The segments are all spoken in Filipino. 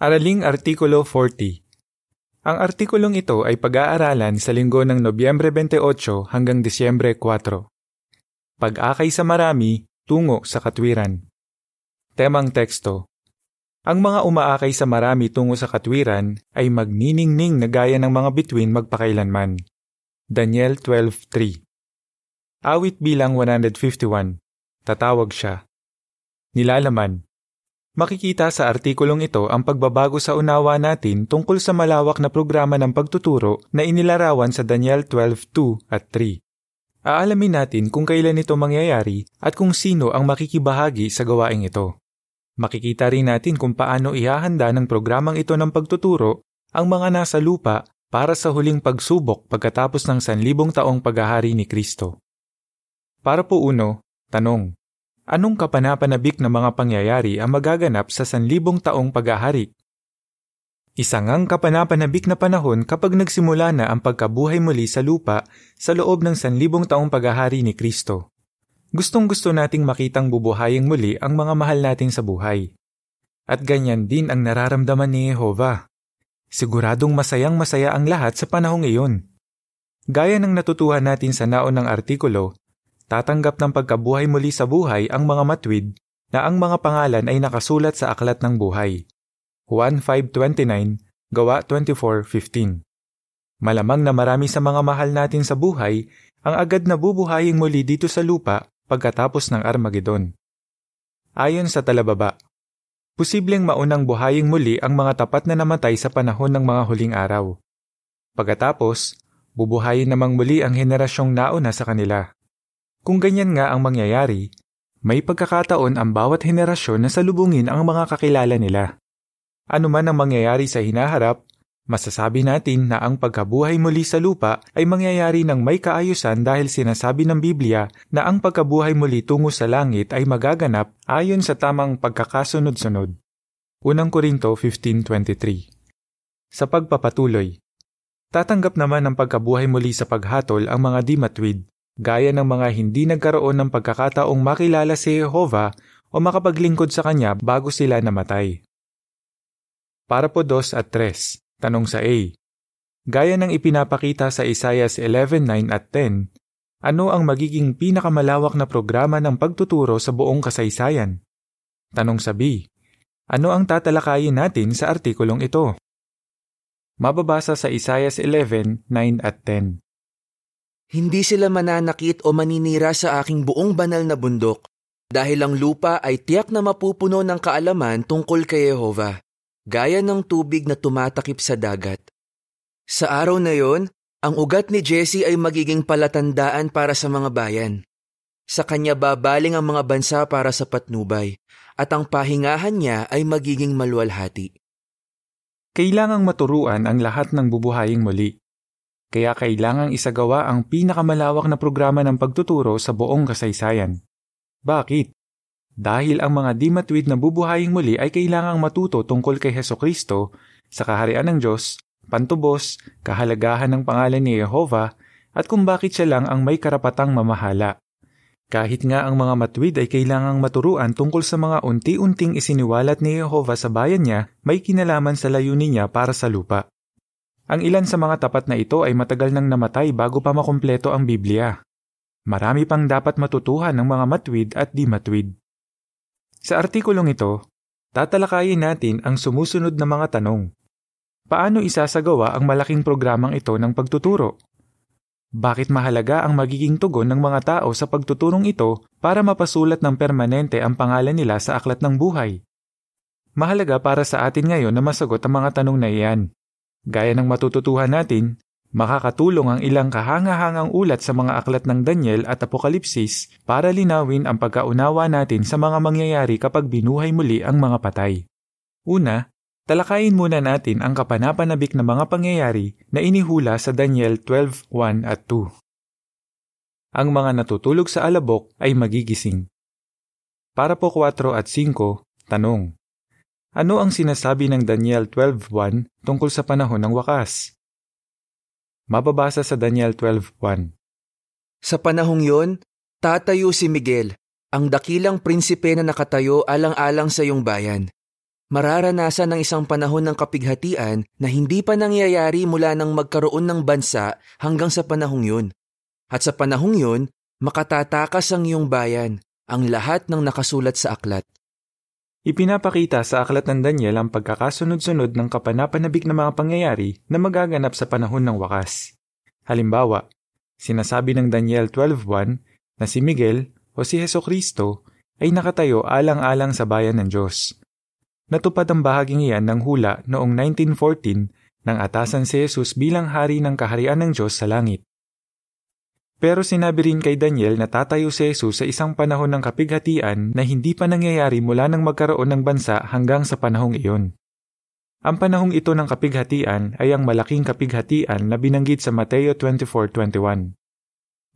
Araling Artikulo 40 Ang artikulong ito ay pag-aaralan sa linggo ng Nobyembre 28 hanggang Disyembre 4. Pag-akay sa marami, tungo sa katwiran. Temang teksto Ang mga umaakay sa marami tungo sa katwiran ay magniningning na gaya ng mga bituin magpakailanman. Daniel 12.3 Awit bilang 151 Tatawag siya. Nilalaman Makikita sa artikulong ito ang pagbabago sa unawa natin tungkol sa malawak na programa ng pagtuturo na inilarawan sa Daniel 12.2 at 3. Aalamin natin kung kailan ito mangyayari at kung sino ang makikibahagi sa gawaing ito. Makikita rin natin kung paano ihahanda ng programang ito ng pagtuturo ang mga nasa lupa para sa huling pagsubok pagkatapos ng sanlibong taong paghahari ni Kristo. Para po uno, tanong. Anong kapanapanabik na mga pangyayari ang magaganap sa sanlibong taong paghahari? Isa ngang kapanapanabik na panahon kapag nagsimula na ang pagkabuhay muli sa lupa sa loob ng sanlibong taong paghahari ni Kristo. Gustong gusto nating makitang bubuhaying muli ang mga mahal natin sa buhay. At ganyan din ang nararamdaman ni Jehova. Siguradong masayang masaya ang lahat sa panahong iyon. Gaya ng natutuhan natin sa naon ng artikulo, tatanggap ng pagkabuhay muli sa buhay ang mga matwid na ang mga pangalan ay nakasulat sa Aklat ng Buhay. Juan 5.29, Gawa 24.15 Malamang na marami sa mga mahal natin sa buhay ang agad na bubuhaying muli dito sa lupa pagkatapos ng Armageddon. Ayon sa talababa, posibleng maunang buhaying muli ang mga tapat na namatay sa panahon ng mga huling araw. Pagkatapos, bubuhayin namang muli ang henerasyong nauna sa kanila. Kung ganyan nga ang mangyayari, may pagkakataon ang bawat henerasyon na salubungin ang mga kakilala nila. Ano man ang mangyayari sa hinaharap, masasabi natin na ang pagkabuhay muli sa lupa ay mangyayari ng may kaayusan dahil sinasabi ng Biblia na ang pagkabuhay muli tungo sa langit ay magaganap ayon sa tamang pagkakasunod-sunod. Unang Korinto 15.23 Sa pagpapatuloy, tatanggap naman ng pagkabuhay muli sa paghatol ang mga di matwid gaya ng mga hindi nagkaroon ng pagkakataong makilala si Jehova o makapaglingkod sa Kanya bago sila namatay. Para po 2 at 3, tanong sa A. Gaya ng ipinapakita sa Isaias 11.9 at 10, ano ang magiging pinakamalawak na programa ng pagtuturo sa buong kasaysayan? Tanong sa B. Ano ang tatalakayin natin sa artikulong ito? Mababasa sa Isaias 11.9 at 10. Hindi sila mananakit o maninira sa aking buong banal na bundok, dahil ang lupa ay tiyak na mapupuno ng kaalaman tungkol kay Jehova, gaya ng tubig na tumatakip sa dagat. Sa araw na yon, ang ugat ni Jesse ay magiging palatandaan para sa mga bayan. Sa kanya babaling ang mga bansa para sa patnubay, at ang pahingahan niya ay magiging maluwalhati. Kailangang maturuan ang lahat ng bubuhaying muli kaya kailangang isagawa ang pinakamalawak na programa ng pagtuturo sa buong kasaysayan. Bakit? Dahil ang mga di matwid na bubuhaying muli ay kailangang matuto tungkol kay Heso Kristo, sa kaharian ng Diyos, pantubos, kahalagahan ng pangalan ni Yehova, at kung bakit siya lang ang may karapatang mamahala. Kahit nga ang mga matwid ay kailangang maturuan tungkol sa mga unti-unting isiniwalat ni Yehova sa bayan niya, may kinalaman sa layunin niya para sa lupa. Ang ilan sa mga tapat na ito ay matagal nang namatay bago pa makumpleto ang Biblia. Marami pang dapat matutuhan ng mga matwid at di matwid. Sa artikulong ito, tatalakayin natin ang sumusunod na mga tanong. Paano isasagawa ang malaking programang ito ng pagtuturo? Bakit mahalaga ang magiging tugon ng mga tao sa pagtuturong ito para mapasulat ng permanente ang pangalan nila sa aklat ng buhay? Mahalaga para sa atin ngayon na masagot ang mga tanong na iyan. Gaya ng matututuhan natin, makakatulong ang ilang kahangahangang ulat sa mga aklat ng Daniel at Apokalipsis para linawin ang pagkaunawa natin sa mga mangyayari kapag binuhay muli ang mga patay. Una, talakayin muna natin ang kapanapanabik na mga pangyayari na inihula sa Daniel 12.1 at 2. Ang mga natutulog sa alabok ay magigising. Para po 4 at 5, tanong. Ano ang sinasabi ng Daniel 12.1 tungkol sa panahon ng wakas? Mababasa sa Daniel 12.1 Sa panahong yon, tatayo si Miguel, ang dakilang prinsipe na nakatayo alang-alang sa iyong bayan. mararanasan ng isang panahon ng kapighatian na hindi pa nangyayari mula nang magkaroon ng bansa hanggang sa panahong yun. At sa panahong yun, makatatakas ang iyong bayan, ang lahat ng nakasulat sa aklat. Ipinapakita sa aklat ng Daniel ang pagkakasunod-sunod ng kapanapanabik na mga pangyayari na magaganap sa panahon ng wakas. Halimbawa, sinasabi ng Daniel 12.1 na si Miguel o si Heso Kristo ay nakatayo alang-alang sa bayan ng Diyos. Natupad ang bahaging iyan ng hula noong 1914 nang atasan si Jesus bilang hari ng kaharian ng Diyos sa langit. Pero sinabi rin kay Daniel na tatayo si Jesus sa isang panahon ng kapighatian na hindi pa nangyayari mula nang magkaroon ng bansa hanggang sa panahong iyon. Ang panahong ito ng kapighatian ay ang malaking kapighatian na binanggit sa Mateo 24.21.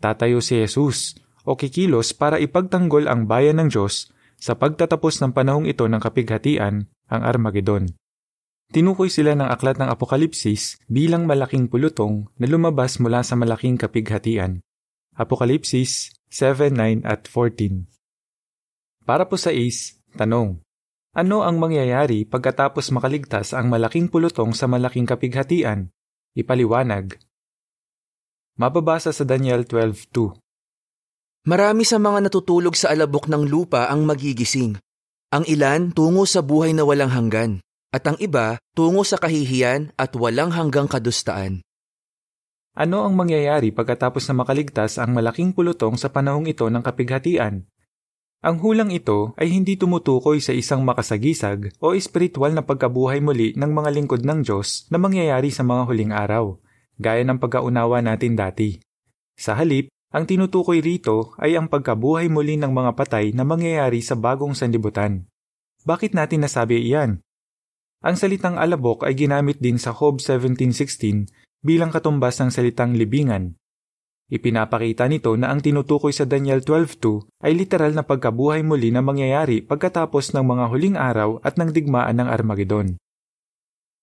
Tatayo si Jesus o kikilos para ipagtanggol ang bayan ng Diyos sa pagtatapos ng panahong ito ng kapighatian, ang Armageddon. Tinukoy sila ng aklat ng Apokalipsis bilang malaking pulutong na lumabas mula sa malaking kapighatian. Apokalipsis 7, 9 at 14. Para po sa is, tanong. Ano ang mangyayari pagkatapos makaligtas ang malaking pulutong sa malaking kapighatian? Ipaliwanag. Mababasa sa Daniel 12.2 Marami sa mga natutulog sa alabok ng lupa ang magigising. Ang ilan tungo sa buhay na walang hanggan, at ang iba tungo sa kahihiyan at walang hanggang kadustaan. Ano ang mangyayari pagkatapos na makaligtas ang malaking pulutong sa panahong ito ng kapighatian? Ang hulang ito ay hindi tumutukoy sa isang makasagisag o espiritual na pagkabuhay muli ng mga lingkod ng Diyos na mangyayari sa mga huling araw, gaya ng pagkaunawa natin dati. Sa halip, ang tinutukoy rito ay ang pagkabuhay muli ng mga patay na mangyayari sa bagong sanlibutan. Bakit natin nasabi iyan? Ang salitang alabok ay ginamit din sa Job 17.16 bilang katumbas ng salitang libingan. Ipinapakita nito na ang tinutukoy sa Daniel 12.2 ay literal na pagkabuhay muli na mangyayari pagkatapos ng mga huling araw at ng digmaan ng Armageddon.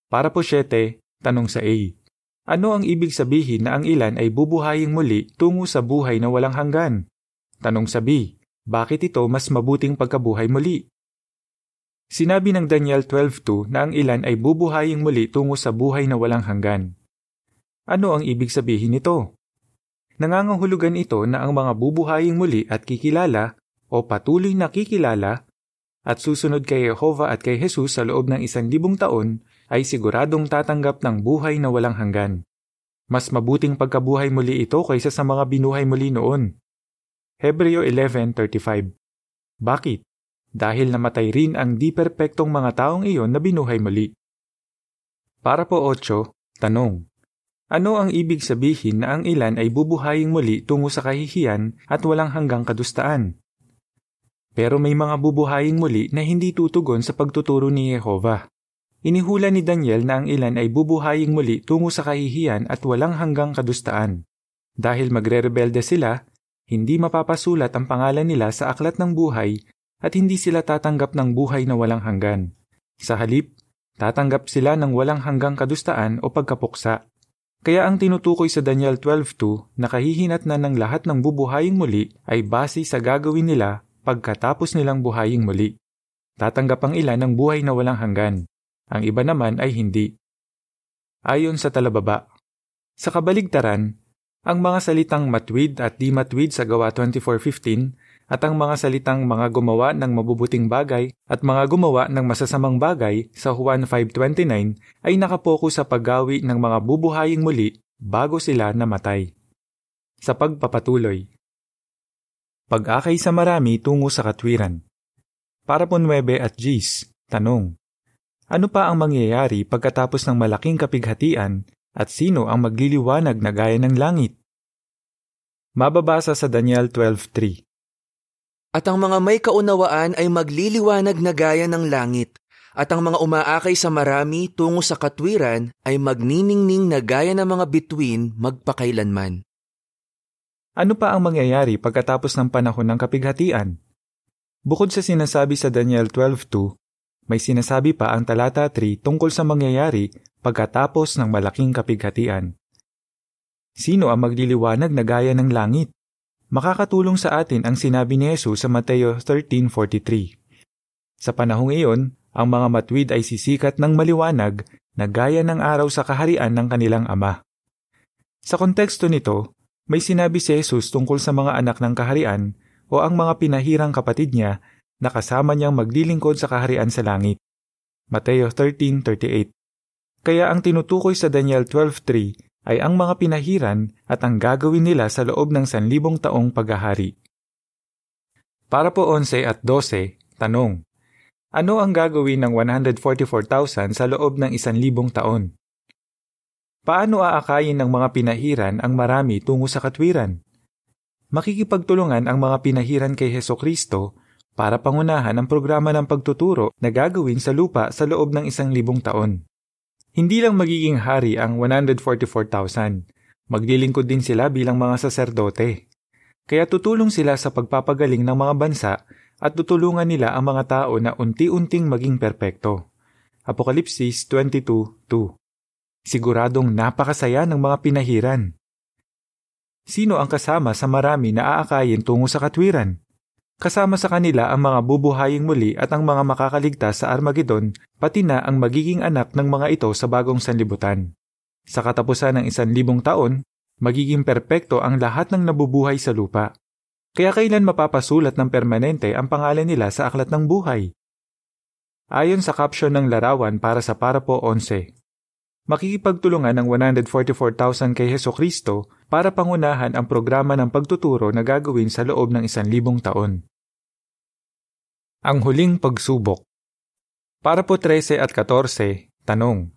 Para po 7, tanong sa A. Ano ang ibig sabihin na ang ilan ay bubuhaying muli tungo sa buhay na walang hanggan? Tanong sa B. Bakit ito mas mabuting pagkabuhay muli? Sinabi ng Daniel 12.2 na ang ilan ay bubuhaying muli tungo sa buhay na walang hanggan. Ano ang ibig sabihin nito? Nangangahulugan ito na ang mga bubuhaying muli at kikilala o patuloy na kikilala at susunod kay Jehovah at kay Jesus sa loob ng isang libong taon ay siguradong tatanggap ng buhay na walang hanggan. Mas mabuting pagkabuhay muli ito kaysa sa mga binuhay muli noon. Hebreo 11.35 Bakit? Dahil namatay rin ang di perpektong mga taong iyon na binuhay muli. Para po 8, tanong. Ano ang ibig sabihin na ang ilan ay bubuhaying muli tungo sa kahihiyan at walang hanggang kadustaan? Pero may mga bubuhaying muli na hindi tutugon sa pagtuturo ni Yehova. Inihula ni Daniel na ang ilan ay bubuhaying muli tungo sa kahihiyan at walang hanggang kadustaan. Dahil magre-rebelde sila, hindi mapapasulat ang pangalan nila sa aklat ng buhay at hindi sila tatanggap ng buhay na walang hanggan. Sa halip, tatanggap sila ng walang hanggang kadustaan o pagkapuksa. Kaya ang tinutukoy sa Daniel 12.2 na kahihinat na ng lahat ng bubuhaying muli ay base sa gagawin nila pagkatapos nilang buhaying muli. Tatanggap ang ilan ng buhay na walang hanggan. Ang iba naman ay hindi. Ayon sa talababa. Sa kabaligtaran, ang mga salitang matwid at di matwid sa gawa 24.15 at ang mga salitang mga gumawa ng mabubuting bagay at mga gumawa ng masasamang bagay sa Juan 5.29 ay nakapokus sa paggawi ng mga bubuhaying muli bago sila namatay. Sa pagpapatuloy Pag-akay sa marami tungo sa katwiran Para po 9 at Gis, tanong Ano pa ang mangyayari pagkatapos ng malaking kapighatian at sino ang magliliwanag na gaya ng langit? Mababasa sa Daniel 12.3 at ang mga may kaunawaan ay magliliwanag na gaya ng langit, at ang mga umaakay sa marami tungo sa katwiran ay magniningning na gaya ng mga bituin magpakailanman. Ano pa ang mangyayari pagkatapos ng panahon ng kapighatian? Bukod sa sinasabi sa Daniel 12.2, may sinasabi pa ang talata 3 tungkol sa mangyayari pagkatapos ng malaking kapighatian. Sino ang magliliwanag na gaya ng langit? Makakatulong sa atin ang sinabi ni Jesus sa Mateo 13.43. Sa panahong iyon, Ang mga matwid ay sisikat ng maliwanag na gaya ng araw sa kaharian ng kanilang ama. Sa konteksto nito, may sinabi si Jesus tungkol sa mga anak ng kaharian o ang mga pinahirang kapatid niya na kasama niyang maglilingkod sa kaharian sa langit. Mateo 13.38 Kaya ang tinutukoy sa Daniel 12.3 ay ang mga pinahiran at ang gagawin nila sa loob ng sanlibong taong paghahari. Para po 11 at 12, tanong. Ano ang gagawin ng 144,000 sa loob ng isan libong taon? Paano aakayin ng mga pinahiran ang marami tungo sa katwiran? Makikipagtulungan ang mga pinahiran kay Heso Kristo para pangunahan ang programa ng pagtuturo na gagawin sa lupa sa loob ng isang libong taon. Hindi lang magiging hari ang 144,000, maglilingkod din sila bilang mga saserdote. Kaya tutulong sila sa pagpapagaling ng mga bansa at tutulungan nila ang mga tao na unti-unting maging perpekto. Apokalipsis 22.2 Siguradong napakasaya ng mga pinahiran. Sino ang kasama sa marami na aakayin tungo sa katwiran? Kasama sa kanila ang mga bubuhaying muli at ang mga makakaligtas sa Armageddon, pati na ang magiging anak ng mga ito sa bagong sanlibutan. Sa katapusan ng isan libong taon, magiging perpekto ang lahat ng nabubuhay sa lupa. Kaya kailan mapapasulat ng permanente ang pangalan nila sa aklat ng buhay? Ayon sa caption ng larawan para sa Parapo 11, makikipagtulungan ng 144,000 kay Heso Kristo para pangunahan ang programa ng pagtuturo na gagawin sa loob ng isan libong taon. Ang huling pagsubok Para po 13 at 14, tanong.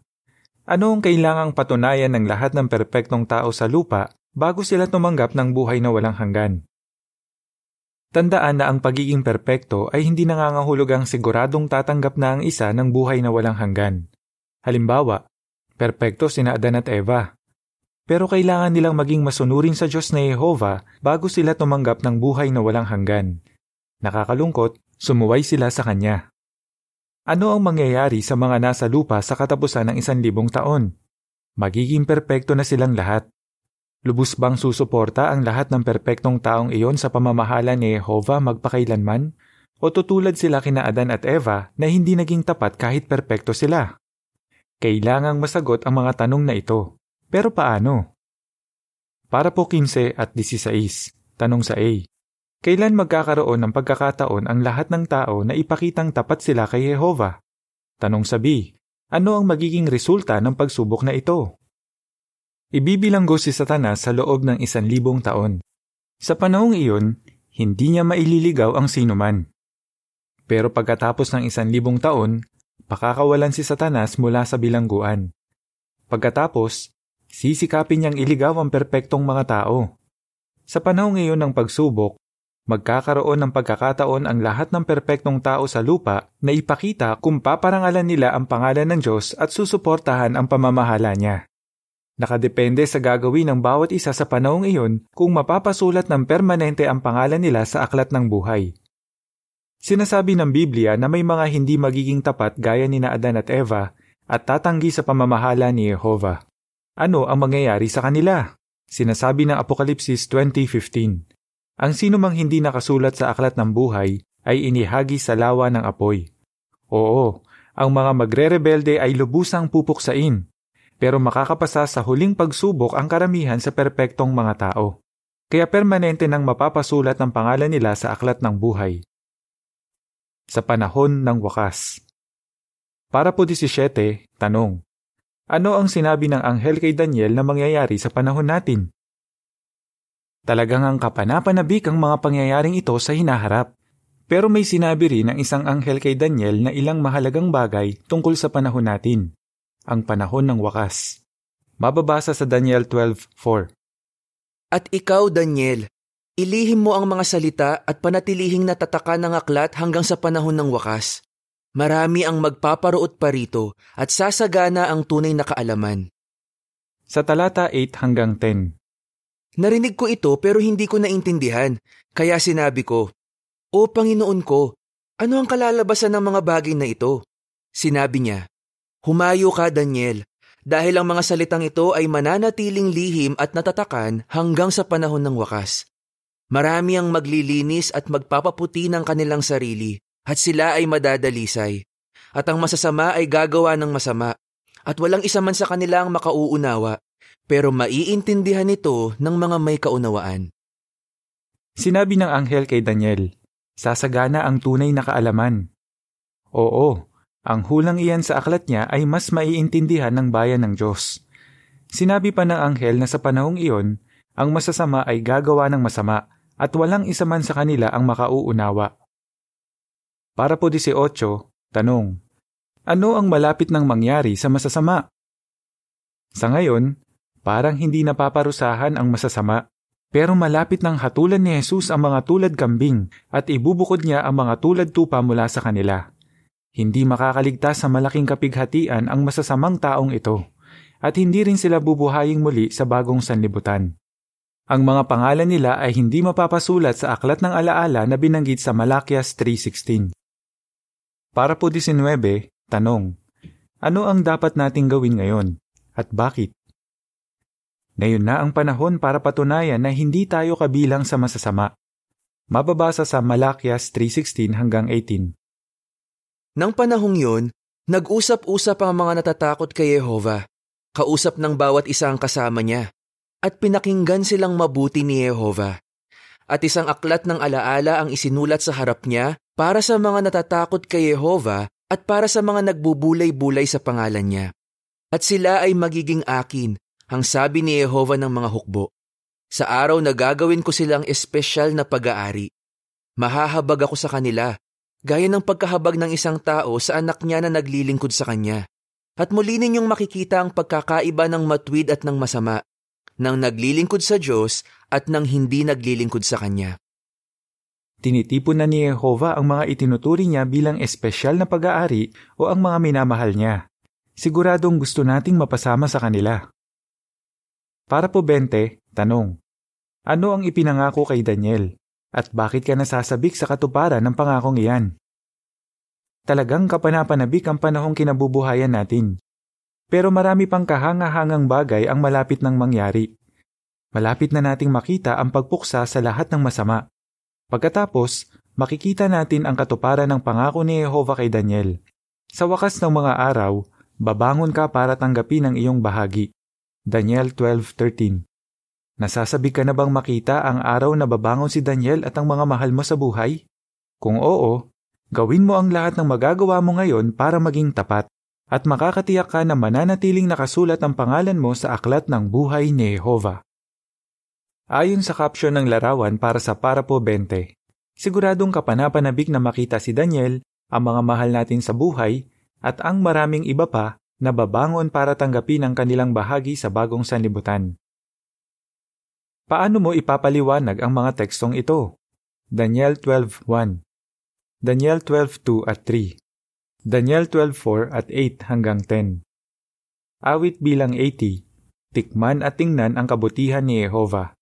Ano ang kailangang patunayan ng lahat ng perpektong tao sa lupa bago sila tumanggap ng buhay na walang hanggan? Tandaan na ang pagiging perpekto ay hindi nangangahulugang siguradong tatanggap na ang isa ng buhay na walang hanggan. Halimbawa, Perpekto sina Adan at Eva. Pero kailangan nilang maging masunurin sa Diyos na Yehova bago sila tumanggap ng buhay na walang hanggan. Nakakalungkot, sumuway sila sa Kanya. Ano ang mangyayari sa mga nasa lupa sa katapusan ng isan libong taon? Magiging perpekto na silang lahat. Lubos bang susuporta ang lahat ng perpektong taong iyon sa pamamahala ni Yehova magpakailanman? O tutulad sila kina Adan at Eva na hindi naging tapat kahit perpekto sila? Kailangang masagot ang mga tanong na ito. Pero paano? Para po 15 at 16, tanong sa A. Kailan magkakaroon ng pagkakataon ang lahat ng tao na ipakitang tapat sila kay Jehova? Tanong sa B. Ano ang magiging resulta ng pagsubok na ito? Ibibilanggo si Satanas sa loob ng isan libong taon. Sa panahong iyon, hindi niya maililigaw ang sinuman. Pero pagkatapos ng isan libong taon, pakakawalan si Satanas mula sa bilangguan. Pagkatapos, sisikapin niyang iligaw ang perpektong mga tao. Sa panahon ngayon ng pagsubok, magkakaroon ng pagkakataon ang lahat ng perpektong tao sa lupa na ipakita kung paparangalan nila ang pangalan ng Diyos at susuportahan ang pamamahala niya. Nakadepende sa gagawin ng bawat isa sa panahong iyon kung mapapasulat ng permanente ang pangalan nila sa aklat ng buhay. Sinasabi ng Biblia na may mga hindi magiging tapat gaya ni Adan at Eva at tatanggi sa pamamahala ni Jehova. Ano ang mangyayari sa kanila? Sinasabi ng Apokalipsis 20.15. Ang sino mang hindi nakasulat sa aklat ng buhay ay inihagi sa lawa ng apoy. Oo, ang mga magre-rebelde ay lubusang pupuksain, pero makakapasa sa huling pagsubok ang karamihan sa perpektong mga tao. Kaya permanente nang mapapasulat ng pangalan nila sa aklat ng buhay sa panahon ng wakas. Para po 17, tanong. Ano ang sinabi ng anghel kay Daniel na mangyayari sa panahon natin? Talagang ang kapanapanabik ang mga pangyayaring ito sa hinaharap. Pero may sinabi rin ng isang anghel kay Daniel na ilang mahalagang bagay tungkol sa panahon natin. Ang panahon ng wakas. Mababasa sa Daniel 12.4 At ikaw, Daniel, Ilihim mo ang mga salita at panatilihing natataka ng aklat hanggang sa panahon ng wakas. Marami ang magpaparoot pa rito at sasagana ang tunay na kaalaman. Sa talata 8 hanggang 10 Narinig ko ito pero hindi ko naintindihan, kaya sinabi ko, O Panginoon ko, ano ang kalalabasan ng mga bagay na ito? Sinabi niya, Humayo ka, Daniel, dahil ang mga salitang ito ay mananatiling lihim at natatakan hanggang sa panahon ng wakas. Marami ang maglilinis at magpapaputi ng kanilang sarili at sila ay madadalisay. at ang masasama ay gagawa ng masama, at walang isa man sa kanila ang makauunawa, pero maiintindihan ito ng mga may kaunawaan. Sinabi ng anghel kay Daniel, sasagana ang tunay na kaalaman. Oo, ang hulang iyan sa aklat niya ay mas maiintindihan ng bayan ng Diyos. Sinabi pa ng anghel na sa panahong iyon, ang masasama ay gagawa ng masama at walang isa man sa kanila ang makauunawa. Para po 18, tanong, ano ang malapit ng mangyari sa masasama? Sa ngayon, parang hindi napaparusahan ang masasama, pero malapit ng hatulan ni Jesus ang mga tulad kambing at ibubukod niya ang mga tulad tupa mula sa kanila. Hindi makakaligtas sa malaking kapighatian ang masasamang taong ito, at hindi rin sila bubuhaying muli sa bagong sanlibutan. Ang mga pangalan nila ay hindi mapapasulat sa aklat ng alaala na binanggit sa Malakias 3.16. Para po 19, tanong, ano ang dapat nating gawin ngayon at bakit? Ngayon na ang panahon para patunayan na hindi tayo kabilang sa masasama. Mababasa sa Malakias 3.16 hanggang 18. Nang panahong yon, nag-usap-usap ang mga natatakot kay Yehova, kausap ng bawat isang kasama niya, at pinakinggan silang mabuti ni Yehova. At isang aklat ng alaala ang isinulat sa harap niya para sa mga natatakot kay Yehova at para sa mga nagbubulay-bulay sa pangalan niya. At sila ay magiging akin, ang sabi ni Yehova ng mga hukbo. Sa araw na gagawin ko silang espesyal na pag-aari. Mahahabag ako sa kanila, gaya ng pagkahabag ng isang tao sa anak niya na naglilingkod sa kanya. At muli ninyong makikita ang pagkakaiba ng matwid at ng masama, ng naglilingkod sa Diyos at ng hindi naglilingkod sa Kanya. Tinitipon na ni Jehova ang mga itinuturi niya bilang espesyal na pag-aari o ang mga minamahal niya. Siguradong gusto nating mapasama sa kanila. Para po 20, tanong. Ano ang ipinangako kay Daniel? At bakit ka nasasabik sa katuparan ng pangakong iyan? Talagang kapanapanabik ang panahong kinabubuhayan natin. Pero marami pang kahanga-hangang bagay ang malapit ng mangyari. Malapit na nating makita ang pagpuksa sa lahat ng masama. Pagkatapos, makikita natin ang katuparan ng pangako ni Jehova kay Daniel. Sa wakas ng mga araw, babangon ka para tanggapin ang iyong bahagi. Daniel 12.13 Nasasabi ka na bang makita ang araw na babangon si Daniel at ang mga mahal mo sa buhay? Kung oo, gawin mo ang lahat ng magagawa mo ngayon para maging tapat at makakatiyak ka na mananatiling nakasulat ang pangalan mo sa aklat ng buhay ni Jehova. Ayon sa caption ng larawan para sa Parapo 20, siguradong kapanapanabik na makita si Daniel, ang mga mahal natin sa buhay, at ang maraming iba pa na babangon para tanggapin ang kanilang bahagi sa bagong sanlibutan. Paano mo ipapaliwanag ang mga tekstong ito? Daniel 12.1 Daniel 12.2 at 3 Daniel 12.4 at 8 hanggang 10 Awit bilang 80 Tikman at tingnan ang kabutihan ni Jehova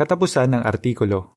Katapusan ng artikulo.